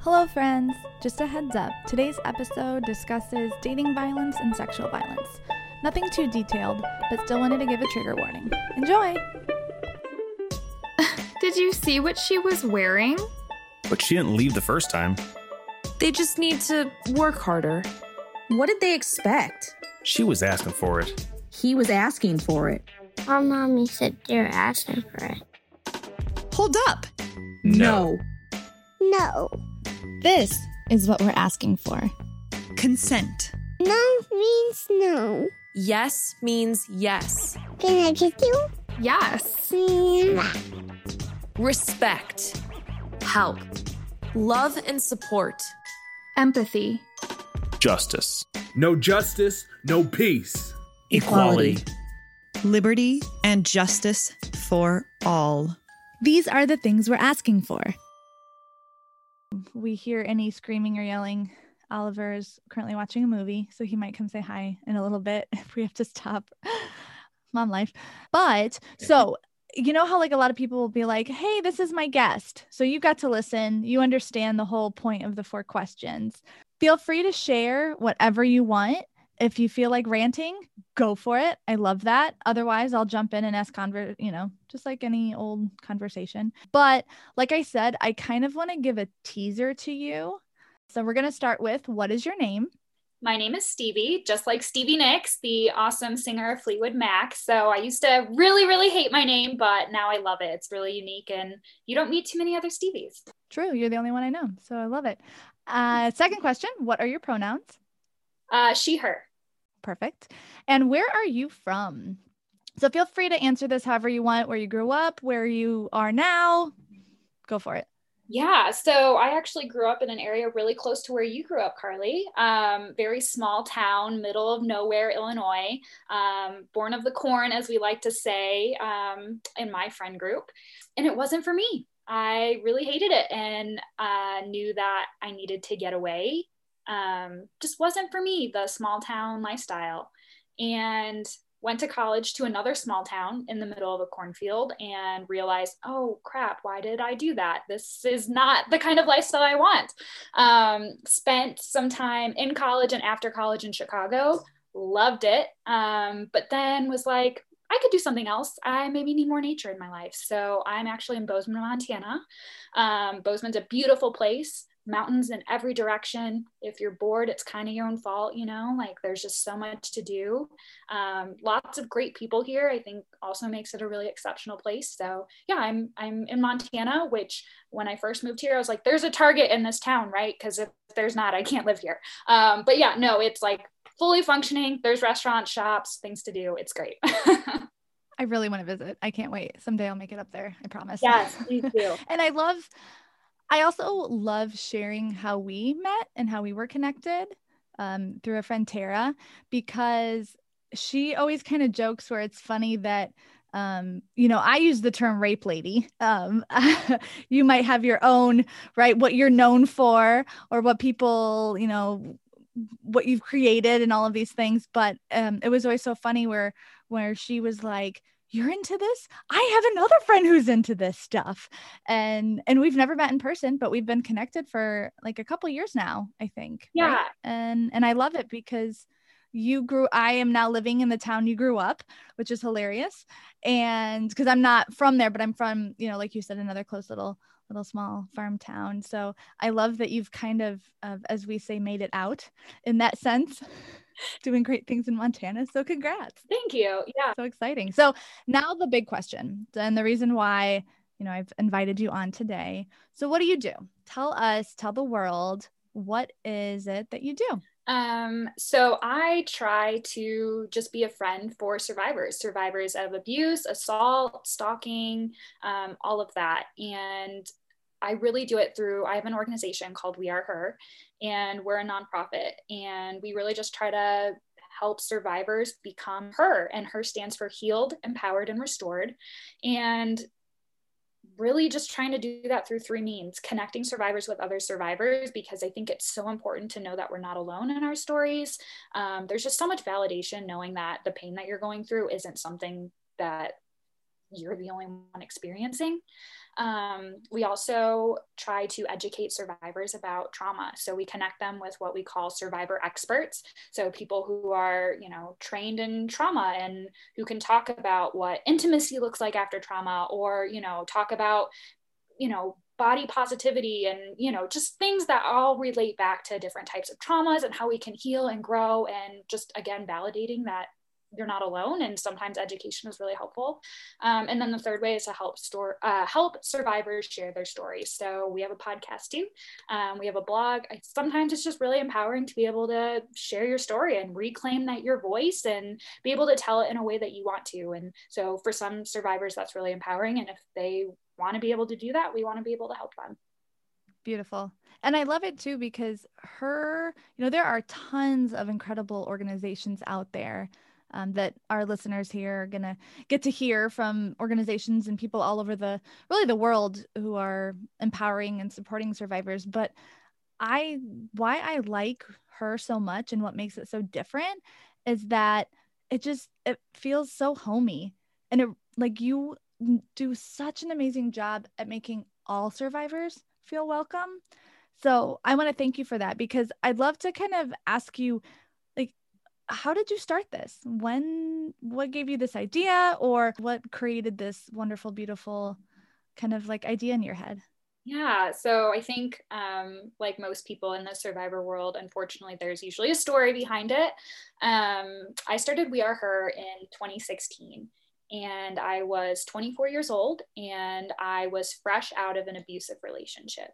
Hello, friends! Just a heads up today's episode discusses dating violence and sexual violence. Nothing too detailed, but still wanted to give a trigger warning. Enjoy! Did you see what she was wearing? But she didn't leave the first time. They just need to work harder. What did they expect? She was asking for it. He was asking for it. Our mommy said they're asking for it. Hold up! No. No. This is what we're asking for. Consent. No means no. Yes means yes. Can I kiss you? Yes. Mwah. Respect. Help. Love and support. Empathy. Justice. No justice, no peace. Equality. Liberty and justice for all. These are the things we're asking for. We hear any screaming or yelling. Oliver is currently watching a movie, so he might come say hi in a little bit if we have to stop. Mom life. But so, you know how like a lot of people will be like, hey, this is my guest. So you got to listen. You understand the whole point of the four questions. Feel free to share whatever you want. If you feel like ranting, go for it. I love that. Otherwise, I'll jump in and ask conver, you know, just like any old conversation. But like I said, I kind of want to give a teaser to you. So we're going to start with what is your name? My name is Stevie, just like Stevie Nicks, the awesome singer of Fleetwood Mac. So I used to really, really hate my name, but now I love it. It's really unique, and you don't meet too many other Stevies. True, you're the only one I know. So I love it. Uh, second question What are your pronouns? Uh, she, her. Perfect. And where are you from? So feel free to answer this however you want, where you grew up, where you are now. Go for it. Yeah, so I actually grew up in an area really close to where you grew up, Carly. Um, very small town, middle of nowhere, Illinois. Um, born of the corn, as we like to say um, in my friend group. And it wasn't for me. I really hated it and uh, knew that I needed to get away. Um, just wasn't for me, the small town lifestyle. And went to college to another small town in the middle of a cornfield and realized, oh crap, why did I do that? This is not the kind of lifestyle I want. Um, spent some time in college and after college in Chicago, loved it. Um, but then was like, I could do something else. I maybe need more nature in my life. So I'm actually in Bozeman, Montana. Um, Bozeman's a beautiful place mountains in every direction. If you're bored, it's kind of your own fault, you know, like there's just so much to do. Um, lots of great people here, I think also makes it a really exceptional place. So yeah, I'm, I'm in Montana, which when I first moved here, I was like, there's a Target in this town, right? Cause if there's not, I can't live here. Um, but yeah, no, it's like fully functioning. There's restaurants, shops, things to do. It's great. I really want to visit. I can't wait. Someday I'll make it up there. I promise. Yes, me too. and I love I also love sharing how we met and how we were connected um, through a friend Tara because she always kind of jokes where it's funny that um, you know, I use the term rape lady. Um, you might have your own, right? What you're known for, or what people, you know, what you've created, and all of these things. But um, it was always so funny where where she was like, you're into this? I have another friend who's into this stuff. And and we've never met in person but we've been connected for like a couple years now i think yeah. Right? and and i love it because you grew i am now living in the town you grew up which is hilarious. And because i'm not from there but i'm from you know like you said another close little little small farm town so i love that you've kind of, of as we say made it out in that sense doing great things in Montana. So congrats. Thank you. Yeah. So exciting. So now the big question and the reason why, you know, I've invited you on today. So what do you do? Tell us, tell the world, what is it that you do? Um, so I try to just be a friend for survivors, survivors of abuse, assault, stalking, um, all of that. And I really do it through, I have an organization called We Are Her, and we're a nonprofit. And we really just try to help survivors become her. And her stands for healed, empowered, and restored. And really just trying to do that through three means connecting survivors with other survivors because i think it's so important to know that we're not alone in our stories. Um, there's just so much validation knowing that the pain that you're going through isn't something that you're the only one experiencing Um, we also try to educate survivors about trauma. So we connect them with what we call survivor experts. So people who are, you know, trained in trauma and who can talk about what intimacy looks like after trauma or, you know, talk about, you know, body positivity and you know just things that all relate back to different types of traumas and how we can heal and grow and just again validating that you're not alone and sometimes education is really helpful. Um, and then the third way is to help store uh, help survivors share their stories. So we have a podcast um, we have a blog. I, sometimes it's just really empowering to be able to share your story and reclaim that your voice and be able to tell it in a way that you want to. And so for some survivors that's really empowering. And if they want to be able to do that we want to be able to help them. Beautiful. And i love it too because her you know there are tons of incredible organizations out there um, that our listeners here are going to get to hear from organizations and people all over the really the world who are empowering and supporting survivors. But i why i like her so much and what makes it so different is that it just it feels so homey. And it like you do such an amazing job at making all survivors feel welcome. So i want to thank you for that because i'd love to kind of ask you how did you start this? When, what gave you this idea, or what created this wonderful, beautiful kind of like idea in your head? Yeah, so I think, um, like most people in the survivor world, unfortunately, there's usually a story behind it. Um, I started We Are Her in 2016, and I was 24 years old, and I was fresh out of an abusive relationship.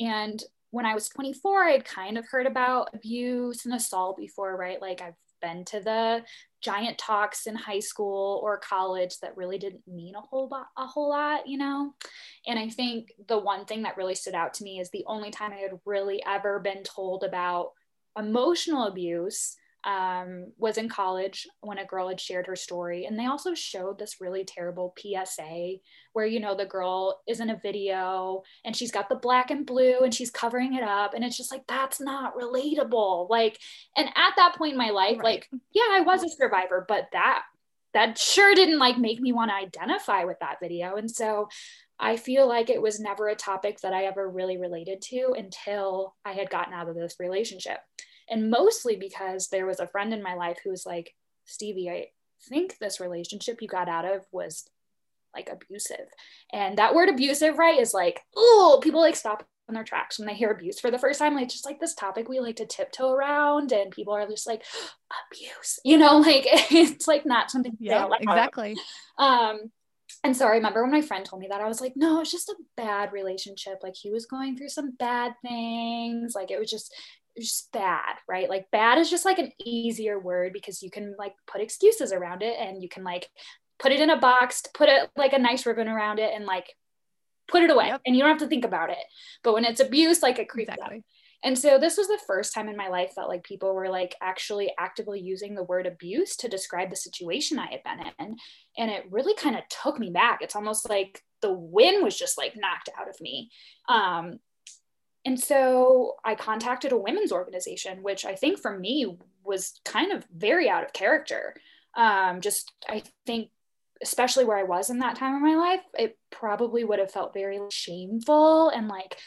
And when I was 24, I'd kind of heard about abuse and assault before, right? Like I've been to the giant talks in high school or college that really didn't mean a whole lot a whole lot you know? And i think the one thing that really stood out to me is the only time i had really ever been told about emotional abuse um, was in college when a girl had shared her story. And they also showed this really terrible PSA where, you know, the girl is in a video and she's got the black and blue and she's covering it up. And it's just like, that's not relatable. Like, and at that point in my life, right. like, yeah, I was a survivor, but that, that sure didn't like make me want to identify with that video. And so I feel like it was never a topic that I ever really related to until I had gotten out of this relationship and mostly because there was a friend in my life who was like stevie i think this relationship you got out of was like abusive and that word abusive right is like oh people like stop in their tracks when they hear abuse for the first time like just like this topic we like to tiptoe around and people are just like abuse you know like it's like not something yeah exactly um and so I remember when my friend told me that, I was like, no, it's just a bad relationship. Like he was going through some bad things. Like it was just, just bad, right? Like bad is just like an easier word because you can like put excuses around it and you can like put it in a box, put it like a nice ribbon around it and like put it away yep. and you don't have to think about it. But when it's abuse, like it creeps exactly. up. And so this was the first time in my life that like people were like actually actively using the word abuse to describe the situation I had been in. And it really kind of took me back. It's almost like the wind was just like knocked out of me. Um, and so I contacted a women's organization, which I think for me was kind of very out of character. Um, just, I think, especially where I was in that time of my life, it probably would have felt very shameful and like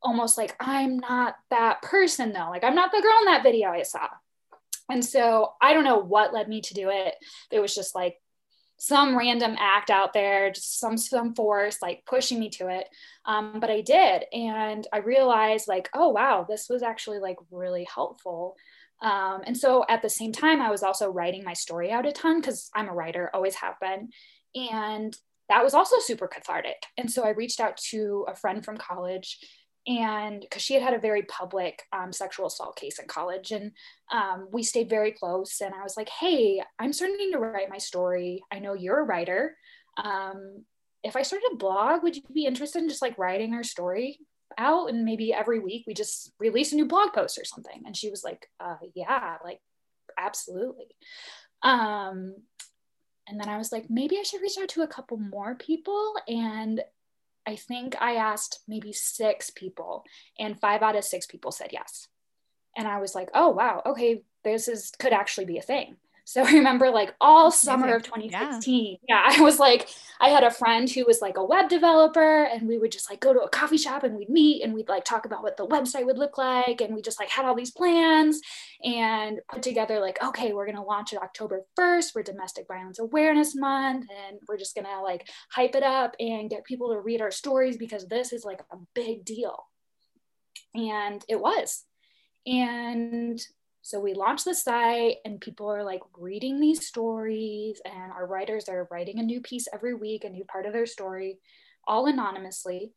almost like I'm not that person though. Like I'm not the girl in that video I saw. And so I don't know what led me to do it. It was just like some random act out there, just some some force like pushing me to it. Um, but I did, and I realized like, oh wow, this was actually like really helpful. Um, and so at the same time, I was also writing my story out a ton because I'm a writer, always have been, and that was also super cathartic. And so I reached out to a friend from college and because she had had a very public um, sexual assault case in college and um, we stayed very close and i was like hey i'm starting to write my story. I know you're a writer. Um, if i started a blog would you be interested in just like writing our story out? And maybe every week we just release a new blog post or something. And she was like uh, yeah like absolutely. Um, and then i was like maybe i should reach out to a couple more people and I think I asked maybe six people, and five out of six people said yes. And I was like, oh, wow, okay, this is could actually be a thing. So I remember like all summer of 2016. Yeah. I was like, I had a friend who was like a web developer and we would just like go to a coffee shop and we'd meet and we'd like talk about what the website would look like. And we just like had all these plans and put together like, okay, we're going to launch it October 1st for Domestic Violence Awareness Month. And we're just going to like hype it up and get people to read our stories because this is like a big deal. And it was. And so we launched the site, and people are like reading these stories, and our writers are writing a new piece every week, a new part of their story, all anonymously.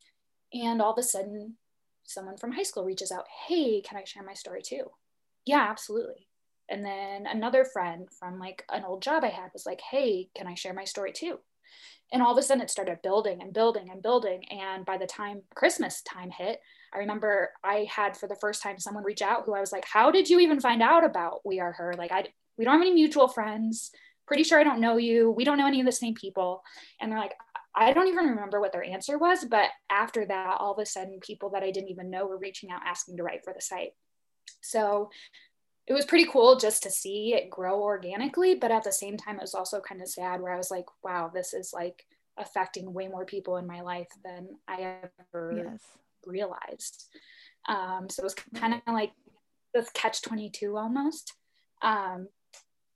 And all of a sudden, someone from high school reaches out, Hey, can I share my story too? Yeah, absolutely. And then another friend from like an old job I had was like, Hey, can I share my story too? And all of a sudden it started building and building and building. And by the time Christmas time hit, I remember I had for the first time someone reach out who I was like, How did you even find out about We Are Her? Like, I, we don't have any mutual friends. Pretty sure I don't know you. We don't know any of the same people. And they're like, I don't even remember what their answer was. But after that, all of a sudden, people that I didn't even know were reaching out asking to write for the site. So it was pretty cool just to see it grow organically. But at the same time, it was also kind of sad where I was like, wow, this is like affecting way more people in my life than I ever Yes. realized. Um, so it was kind of like this catch 22 almost. Um,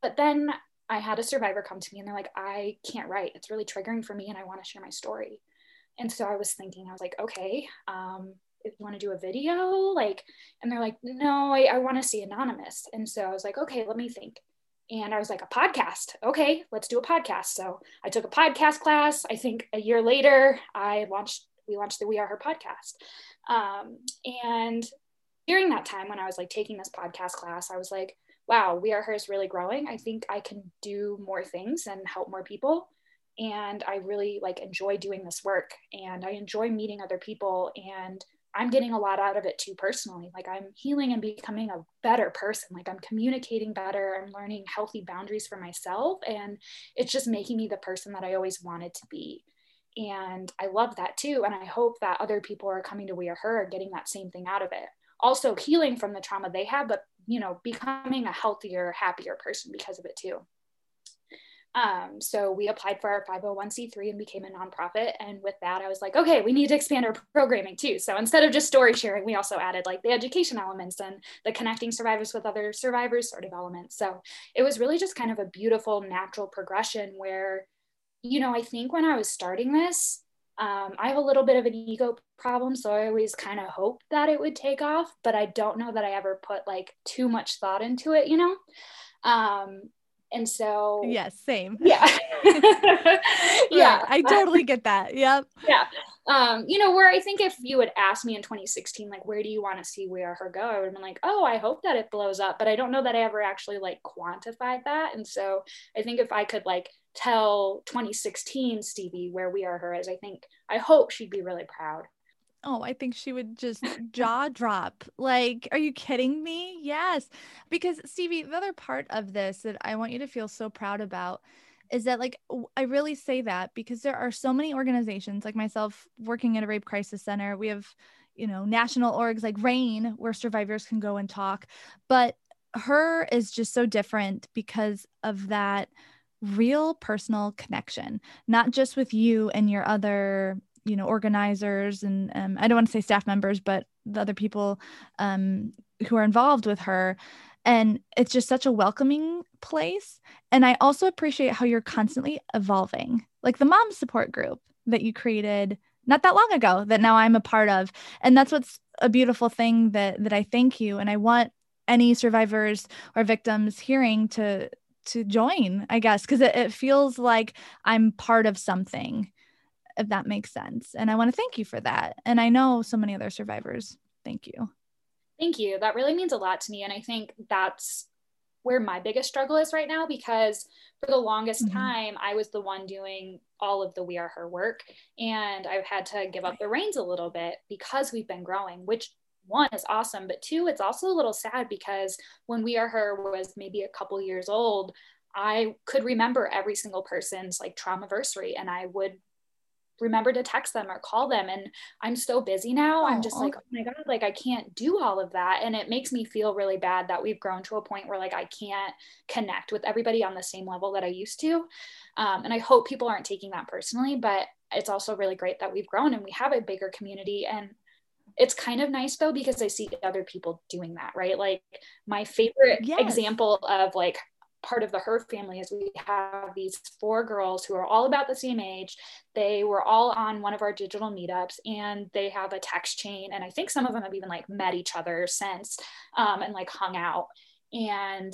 but then I had a survivor come to me and they're like, I can't write. It's really triggering for me and I want to share my story. And so I was thinking, I was like, okay, um, want to do a video, like, and they're like, no, I, I want to see anonymous. And so I was like, okay, let me think. And I was like, a podcast. Okay, let's do a podcast. So I took a podcast class. I think a year later, I launched, we launched the We Are Her podcast. Um, and during that time when I was like taking this podcast class, I was like, wow, We Are Her is really growing. I think I can do more things and help more people. And I really like enjoy doing this work and I enjoy meeting other people and I'm getting a lot out of it too personally. Like I'm healing and becoming a better person. Like I'm communicating better. I'm learning healthy boundaries for myself. And it's just making me the person that I always wanted to be. And I love that too. And I hope that other people are coming to We Are Her getting that same thing out of it. Also healing from the trauma they have, but you know, becoming a healthier, happier person because of it too. Um, so we applied for our 501c3 and became a nonprofit. And with that, I was like, okay, we need to expand our programming too. So instead of just story sharing, we also added like the education elements and the connecting survivors with other survivors sort of elements. So it was really just kind of a beautiful, natural progression where, you know, I think when I was starting this, um, I have a little bit of an ego problem, so I always kind of hoped that it would take off, but I don't know that I ever put like too much thought into it, you know? Um, and so, Yes, same. yeah. yeah, yeah. I totally get that. Yep. yeah. Um, you know, where I think if you had asked me in 2016, like, where do you want to see We Are Her go? I would have been like, oh, I hope that it blows up, but I don't know that I ever actually like quantified that. And so I think if I could like tell 2016 Stevie where We Are Her is, I think, I hope she'd be really proud. Oh, I think she would just jaw drop. Like, are you kidding me? Yes. Because, Stevie, the other part of this that I want you to feel so proud about is that, like, I really say that because there are so many organizations like myself working at a rape crisis center. We have, you know, national orgs like RAINN where survivors can go and talk. But her is just so different because of that real personal connection, not just with you and your other you know organizers and um, i don't want to say staff members but the other people um, who are involved with her. And it's just such a welcoming place. And i also appreciate how you're constantly evolving. Like the mom support group that you created not that long ago that now i'm a part of. And that's what's a beautiful thing that that i thank you. And i want any survivors or victims hearing to to join i guess because it, it feels like i'm part of something if that makes sense. And I want to thank you for that. And I know so many other survivors. Thank you. Thank you. That really means a lot to me. And I think that's where my biggest struggle is right now because for the longest Mhm. time, I was the one doing all of the We Are Her work. And I've had to give up the reins a little bit because we've been growing, which one is awesome. But two, it's also a little sad because when We Are Her was maybe a couple years old, I could remember every single person's like trauma anniversary and I would remember to text them or call them and i'm so busy now i'm just like oh my god like i can't do all of that and it makes me feel really bad that we've grown to a point where like i can't connect with everybody on the same level that i used to um, and i hope people aren't taking that personally but it's also really great that we've grown and we have a bigger community and it's kind of nice though because i see other people doing that right like my favorite yes. example of like part of the her family is we have these four girls who are all about the same age. They were all on one of our digital meetups and they have a text chain and i think some of them have even like met each other since um, and like hung out. And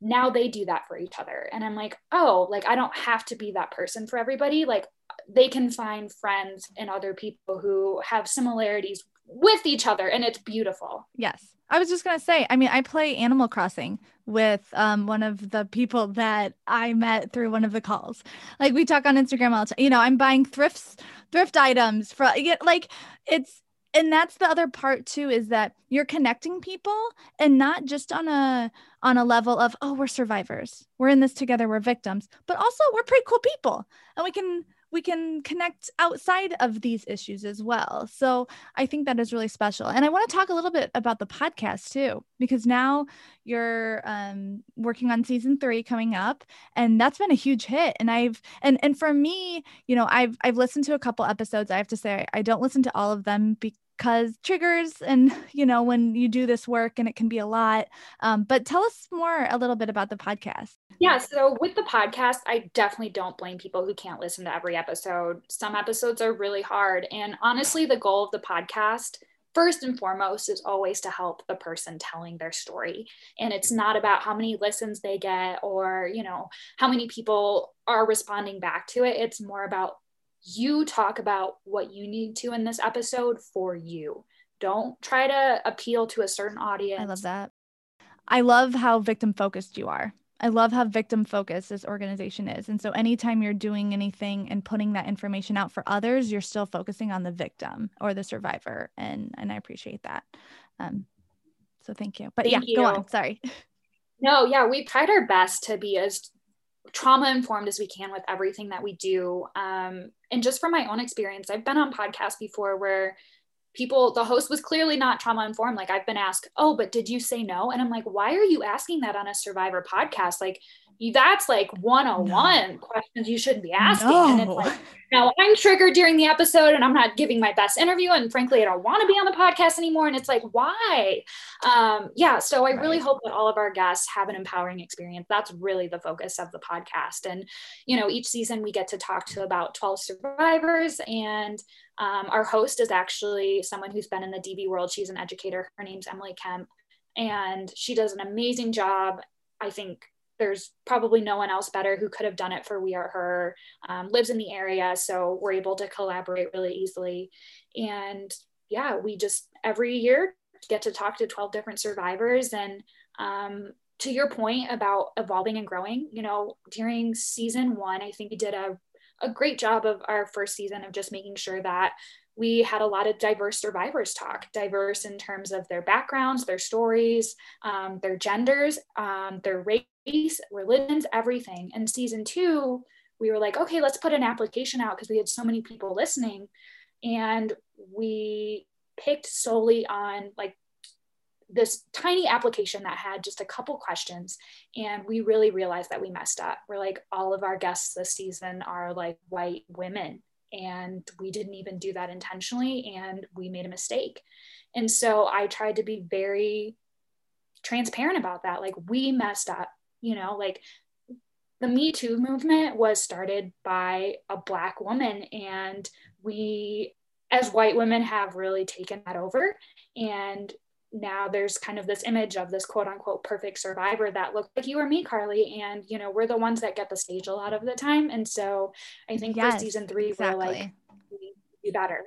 now they do that for each other and i'm like oh like i don't have to be that person for everybody. Like they can find friends and other people who have similarities with each other and it's beautiful. Yes I was just gonna say, I mean, I play Animal Crossing with um, one of the people that I met through one of the calls. Like we talk on Instagram all the time. You know, I'm buying thrifts, thrift items for like it's and that's the other part too is that you're connecting people and not just on a on a level of oh we're survivors we're in this together we're victims but also we're pretty cool people and we can we can connect outside of these issues as well. So I think that is really special. And I want to talk a little bit about the podcast too, because now you're um, working on season three coming up, and that's been a huge hit. And I've and and for me, you know, I've I've listened to a couple episodes. I have to say I don't listen to all of them because triggers and you know when you do this work and it can be a lot um, but tell us more a little bit about the podcast. Yeah so with the podcast i definitely don't blame people who can't listen to every episode. Some episodes are really hard and honestly the goal of the podcast first and foremost is always to help the person telling their story. And it's not about how many listens they get or you know how many people are responding back to it. It's more about you talk about what you need to in this episode for you. Don't try to appeal to a certain audience. I love that. I love how victim focused you are. I love how victim focused this organization is. And so anytime you're doing anything and putting that information out for others, you're still focusing on the victim or the survivor. And and I appreciate that. Um, so thank you. But thank yeah, you. go on. Sorry. No, yeah, we've tried our best to be as trauma informed as we can with everything that we do. Um, and just from my own experience, I've been on podcasts before where people, the host was clearly not trauma informed. Like I've been asked, oh, but did you say no? And I'm like, why are you asking that on a survivor podcast? Like that's like 101 no. questions you shouldn't be asking. No. And it's like, now I'm triggered during the episode and I'm not giving my best interview. And frankly, I don't want to be on the podcast anymore. And it's like, why? Um, yeah. So I right. really hope that all of our guests have an empowering experience. That's really the focus of the podcast. And, you know, each season we get to talk to about 12 survivors. And um, our host is actually someone who's been in the DV world. She's an educator. Her name's Emily Kemp. And she does an amazing job. I think there's probably no one else better who could have done it for We Are Her, um, lives in the area. So we're able to collaborate really easily. And yeah, we just every year get to talk to 12 different survivors. And um, to your point about evolving and growing, you know, during season one, I think we did a, a great job of our first season of just making sure that we had a lot of diverse survivors talk, diverse in terms of their backgrounds, their stories, um, their genders, um, their race, religions, everything. And season two, we were like, okay, let's put an application out because we had so many people listening. And we picked solely on like this tiny application that had just a couple questions. And we really realized that we messed up. We're like all of our guests this season are like white women. And we didn't even do that intentionally and we made a mistake. And so i tried to be very transparent about that. Like we messed up you know like the me too movement was started by a black woman and we as white women have really taken that over and now there's kind of this image of this quote unquote perfect survivor that looked like you or me, Carly. And, you know, we're the ones that get the stage a lot of the time. And so I think yes, for season three, exactly. we're like, we do better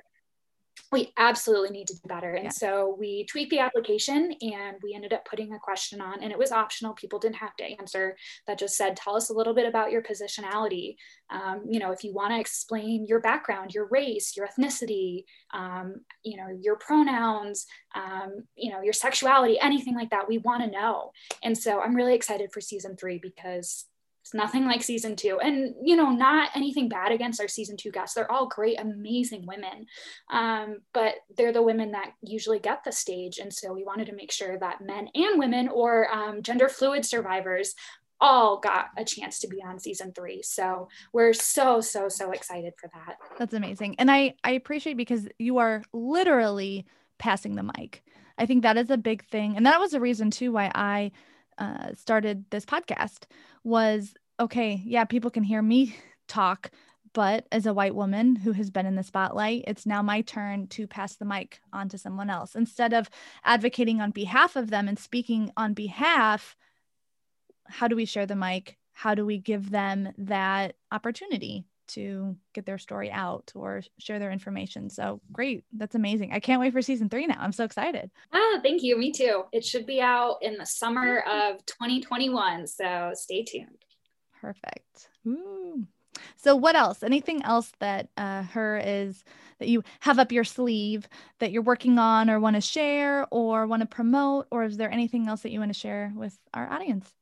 we absolutely need to do better. And yeah. so we tweaked the application and we ended up putting a question on, and it was optional. People didn't have to answer. That just said, tell us a little bit about your positionality. Um, you know, if you want to explain your background, your race, your ethnicity, um, you know, your pronouns, um, you know, your sexuality, anything like that, we want to know. And so I'm really excited for season three because It's nothing like season two. And, you know, not anything bad against our season two guests. They're all great, amazing women. Um, but they're the women that usually get the stage. And so we wanted to make sure that men and women or um, gender fluid survivors all got a chance to be on season three. So we're so, so, so excited for that. That's amazing. And I, I appreciate because you are literally passing the mic. I think that is a big thing. And that was a reason too why I uh, started this podcast was okay, yeah, people can hear me talk, but as a white woman who has been in the spotlight, it's now my turn to pass the mic on to someone else. Instead of advocating on behalf of them and speaking on behalf, how do we share the mic? How do we give them that opportunity to get their story out or share their information. So great. That's amazing. I can't wait for season three now. I'm so excited. Ah, thank you. Me too. It should be out in the summer of 2021. So stay tuned. Perfect. Ooh. So what else? Anything else that uh, her is that you have up your sleeve that you're working on or want to share or want to promote? Or is there anything else that you want to share with our audience?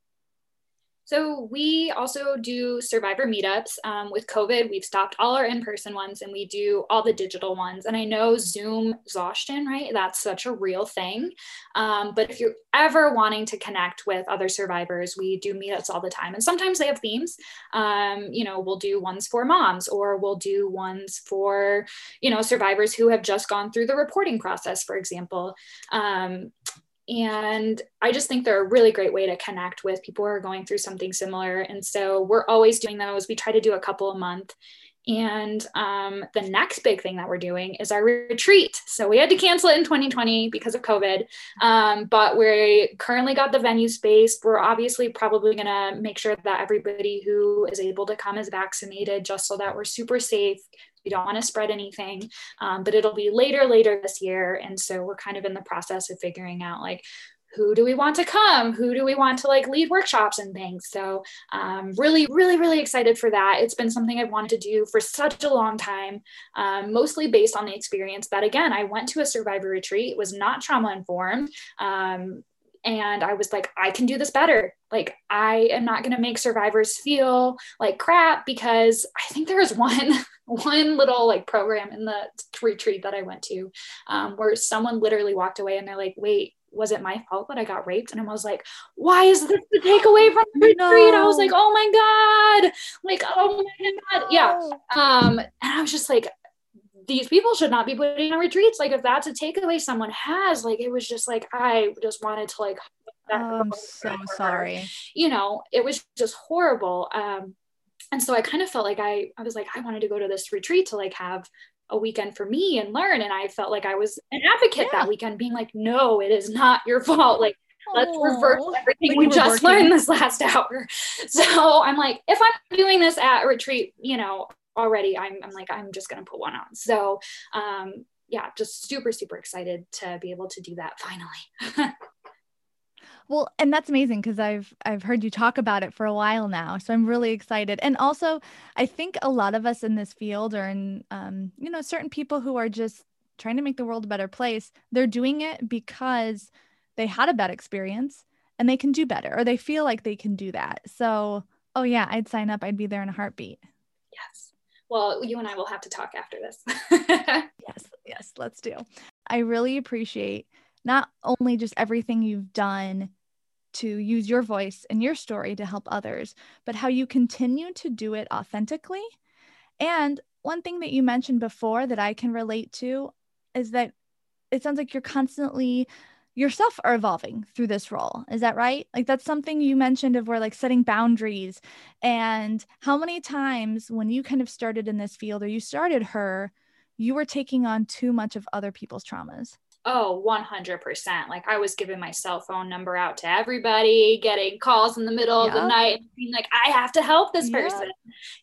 So we also do survivor meetups. Um, with COVID, we've stopped all our in-person ones and we do all the digital ones. And I know Zoom exhaustion, right? That's such a real thing. Um, but if you're ever wanting to connect with other survivors, we do meetups all the time. And sometimes they have themes. Um, you know, we'll do ones for moms or we'll do ones for, you know, survivors who have just gone through the reporting process, for example. And I just think they're a really great way to connect with people who are going through something similar. And so we're always doing those. We try to do a couple a month. And um, the next big thing that we're doing is our retreat. So we had to cancel it in 2020 because of COVID, um, but we currently got the venue space. We're obviously probably going to make sure that everybody who is able to come is vaccinated just so that we're super safe. We don't want to spread anything, um, but it'll be later, later this year. And so we're kind of in the process of figuring out like who do we want to come? Who do we want to like lead workshops and things? So um, really really really excited for that. It's been something i've wanted to do for such a long time um, mostly based on the experience that again i went to a survivor retreat. Was not trauma informed um, and I was like, I can do this better. Like, I am not going to make survivors feel like crap because I think there was one one little like program in the retreat that I went to um, where someone literally walked away and they're like, wait, was it my fault that I got raped? And I was like, why is this the takeaway from the retreat? No. I was like, oh my God. Like, oh my God. Yeah. Um, and I was just like, these people should not be putting on retreats. Like if that's a takeaway someone has, like it was just like I just wanted to like oh, I'm so sorry. You know, it was just horrible. Um, and so I kind of felt like I I was like, I wanted to go to this retreat to like have a weekend for me and learn. And I felt like I was an advocate yeah. that weekend, being like, no, it is not your fault. Like, let's reverse everything like we just working. learned this last hour. So I'm like, if I'm doing this at a retreat, you know, already I'm, I'm like, I'm just going to put one on. So, um, yeah, just super, super excited to be able to do that finally. Well, and that's amazing because I've I've heard you talk about it for a while now, so I'm really excited. And also, I think a lot of us in this field are in, um, you know, certain people who are just trying to make the world a better place. They're doing it because they had a bad experience and they can do better, or they feel like they can do that. So, oh yeah, I'd sign up. I'd be there in a heartbeat. Yes. Well, you and I will have to talk after this. yes, yes, let's do. I really appreciate not only just everything you've done to use your voice and your story to help others, but how you continue to do it authentically. And one thing that you mentioned before that I can relate to is that it sounds like you're constantly yourself are evolving through this role. Is that right? Like that's something you mentioned of where like setting boundaries and how many times when you kind of started in this field or you started her, you were taking on too much of other people's traumas oh 100% like i was giving my cell phone number out to everybody getting calls in the middle yep. of the night being like i have to help this person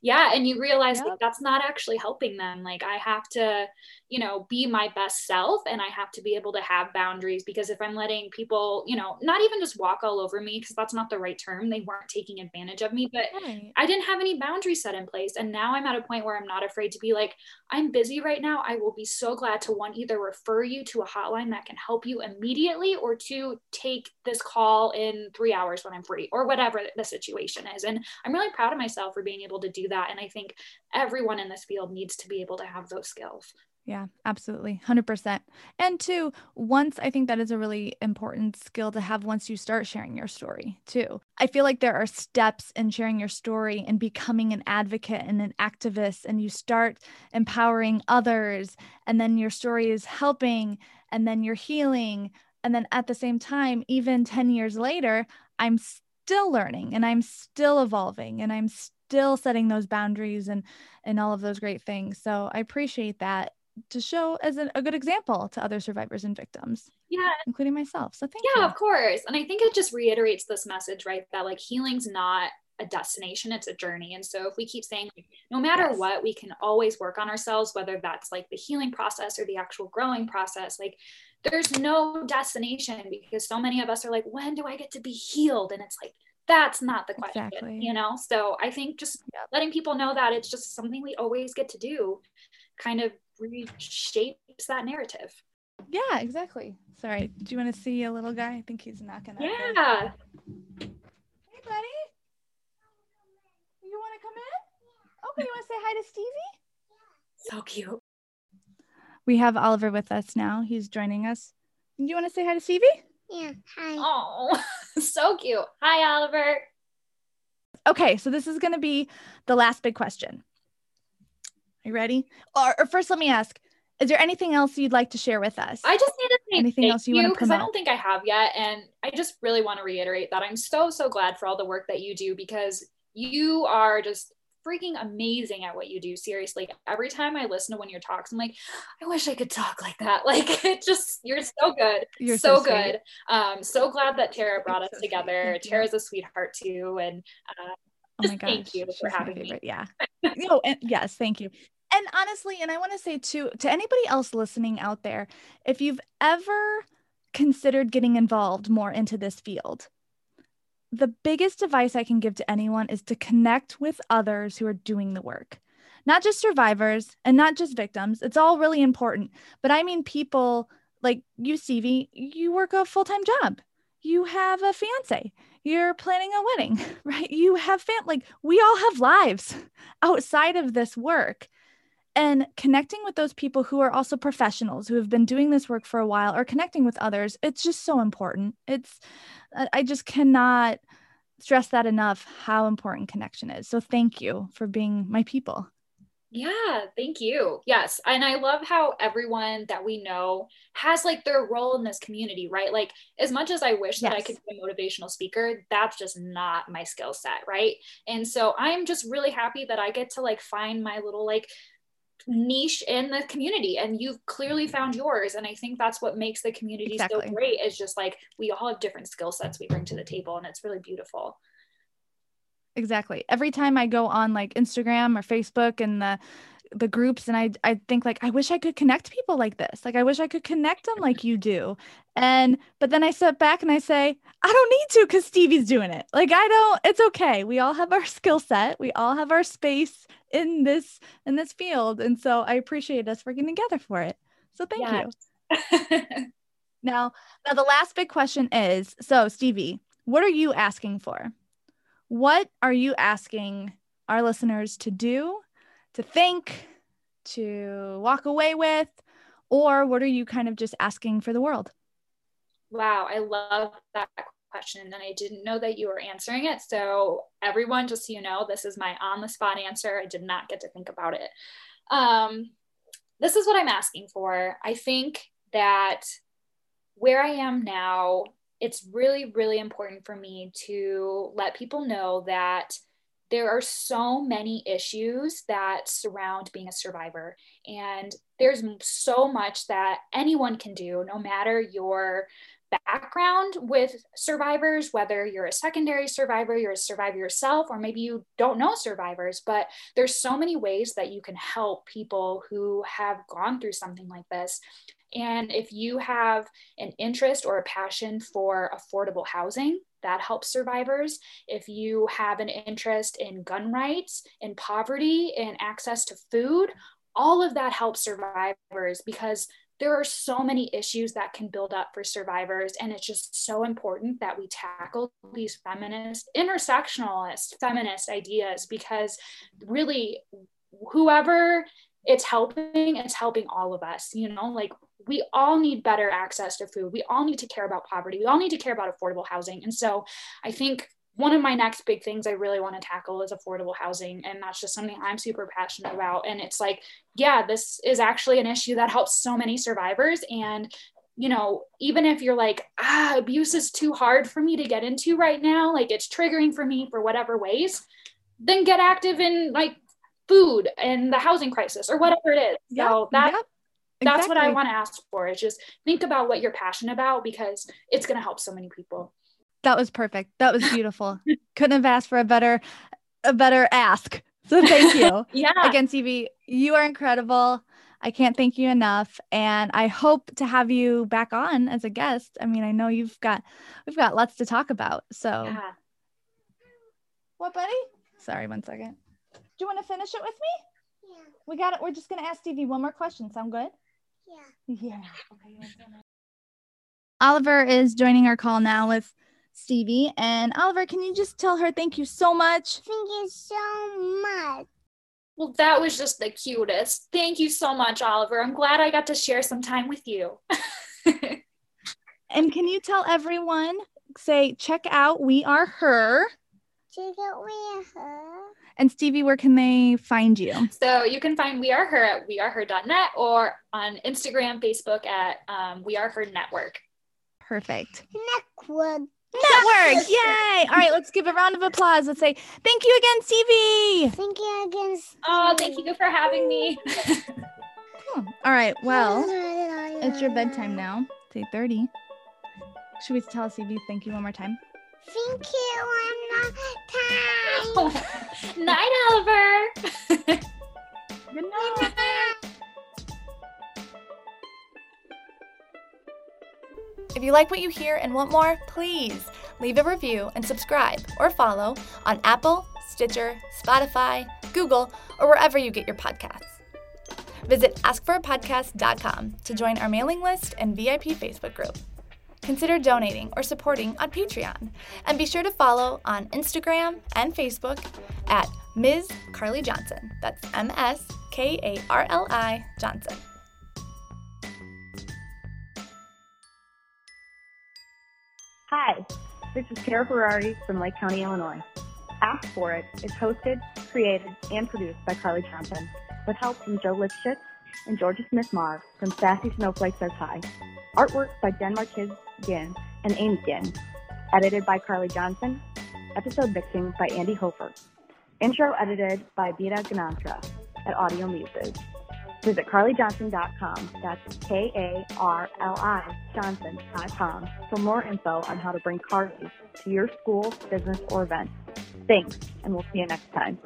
yeah and you realize yep. that that's not actually helping them like i have to you know be my best self and i have to be able to have boundaries because if i'm letting people you know not even just walk all over me because that's not the right term they weren't taking advantage of me but right. i didn't have any boundaries set in place and now i'm at a point where i'm not afraid to be like i'm busy right now i will be so glad to one either refer you to a hotline hotline that can help you immediately or to take this call in three hours when I'm free or whatever the situation is. And I'm really proud of myself for being able to do that. And I think everyone in this field needs to be able to have those skills. Yeah, absolutely. 100%. And two, once I think that is a really important skill to have once you start sharing your story, too. I feel like there are steps in sharing your story and becoming an advocate and an activist, and you start empowering others, and then your story is helping, and then you're healing. And then at the same time, even 10 years later, I'm still learning and I'm still evolving and I'm still setting those boundaries and and all of those great things. So I appreciate that to show as a, a, good example to other survivors and victims. Yeah. Including myself. So thank yeah, you. of course. And I think it just reiterates this message, right? That like healing's not a destination, it's a journey. And so if we keep saying no matter yes. what, we can always work on ourselves, whether that's like the healing process or the actual growing process, like there's no destination because so many of us are like, when do I get to be healed? And it's like, that's not the question, exactly. you know? So I think just letting people know that it's just something we always get to do kind of reshapes that narrative. Yeah, exactly. Sorry. Do you want to see a little guy? I think he's knocking. Yeah buddy. You want to come in? Okay. You want to say hi to Stevie? Yeah. So cute. We have Oliver with us now. He's joining us. Do you want to say hi to Stevie? Yeah. Hi. Oh, so cute. Hi, Oliver. Okay, so this is going to be the last big question. Are you ready? Or, or, first, let me ask: Is there anything else you'd like to share with us? I just need to say anything else you, you want to because I don't think I have yet, and I just really want to reiterate that I'm so so glad for all the work that you do because you are just freaking amazing at what you do. Seriously, every time I listen to one of your talks, I'm like, I wish I could talk like that. Like it just, you're so good. You're so, so good. Um, so glad that Tara brought us so together. Tara's a sweetheart too, and uh, oh my gosh, thank you for having me. Yeah. no, and yes, thank you and honestly, and I want to say too to anybody else listening out there, if you've ever considered getting involved more into this field, the biggest advice I can give to anyone is to connect with others who are doing the work. Not just survivors and not just victims. It's all really important. But I mean people like you, Stevie, you work a full time job. You have a fiance. You're planning a wedding, right? You have family. Like we all have lives outside of this work and connecting with those people who are also professionals who have been doing this work for a while or connecting with others it's just so important it's i just cannot stress that enough how important connection is so thank you for being my people yeah, thank you. Yes. And I love how everyone that we know has like their role in this community, right? Like, as much as I wish yes. that I could be a motivational speaker, that's just not my skill set, right? And so I'm just really happy that I get to like find my little like niche in the community and you've clearly mm-hmm. found yours and i think that's what makes the community exactly. so great is just like we all have different skill sets we bring to the table and it's really beautiful. Exactly. Every time i go on like instagram or facebook and the the groups and I I think like I wish I could connect people like this. Like I wish I could connect them like you do. And but then I step back and I say, I don't need to cuz Stevie's doing it. Like I don't it's okay. We all have our skill set. We all have our space in this in this field. And so I appreciate us working together for it. So thank yes. you. now, now the last big question is, so Stevie, what are you asking for? What are you asking our listeners to do to think, to walk away with? Or what are you kind of just asking for the world? Wow, I love that question. And I didn't know that you were answering it. So, everyone, just so you know, this is my on the spot answer. I did not get to think about it. Um, this is what I'm asking for. I think that where I am now, it's really, really important for me to let people know that there are so many issues that surround being a survivor. And there's so much that anyone can do, no matter your background with survivors, whether you're a secondary survivor, you're a survivor yourself, or maybe you don't know survivors, but there's so many ways that you can help people who have gone through something like this. And if you have an interest or a passion for affordable housing, that helps survivors. If you have an interest in gun rights, in poverty, in access to food, all of that helps survivors because there are so many issues that can build up for survivors and it's just so important that we tackle these feminist intersectionalist feminist ideas because really whoever it's helping it's helping all of us you know like we all need better access to food we all need to care about poverty we all need to care about affordable housing and so i think one of my next big things I really want to tackle is affordable housing. And that's just something I'm super passionate about. And it's like, yeah, this is actually an issue that helps so many survivors. And, you know, even if you're like, ah, abuse is too hard for me to get into right now, like it's triggering for me for whatever ways, then get active in like food and the housing crisis or whatever it is. Yep, so that, yep, that's what I want to ask for is just think about what you're passionate about because it's going to help so many people. That was perfect. That was beautiful. Couldn't have asked for a better a better ask. So thank you. Yeah. Again, CV, you are incredible. I can't thank you enough. And I hope to have you back on as a guest. I mean, I know you've got we've got lots to talk about. So Yeah. what, buddy? Sorry, one second. Do you want to finish it with me? Yeah. We got it. We're just gonna ask Stevie one more question. Sound good? Yeah. Yeah. Oliver is joining our call now with Stevie. And Oliver, can you just tell her thank you so much? Thank you so much. Well, that was just the cutest. Thank you so much, Oliver. I'm glad I got to share some time with you. And can you tell everyone, say, check out We Are Her. Check out me her. And Stevie, where can they find you? so you can find We Are Her at weareher.net or on Instagram, Facebook at um, We Are Her Network. Perfect. Network. Network. Yay. All right, let's give a round of applause. Let's say thank you again, Stevie. Thank you again. Oh, thank you for having me. Cool. All right. Well, it's your bedtime now. It's 8 30. Should we tell Stevie thank you one more time? Thank you one more time. Night, Oliver. Good night. If you like what you hear and want more, please leave a review and subscribe or follow on Apple, Stitcher, Spotify, Google, or wherever you get your podcasts. Visit askforapodcast.com to join our mailing list and VIP Facebook group. Consider donating or supporting on Patreon. And be sure to follow on Instagram and Facebook at Ms. Karli Johnson. That's M S K A R L I Johnson. Hi, this is Tara Ferrari from Lake County, Illinois. Ask For It is hosted, created, and produced by Karli Johnson with help from Joe Lipschitz and Georgia Smith Marr from Sassy Snowflakes Are High. Artwork by Jen Marquez Ginn and Amy Ginn. Edited by Karli Johnson. Episode mixing by Andy Hofer. Intro edited by Beta Ganantra at Audio Muses. Visit karlijohnson.com. That's K A R L I Johnson.com for more info on how to bring Karli to your school, business, or event. Thanks, and we'll see you next time.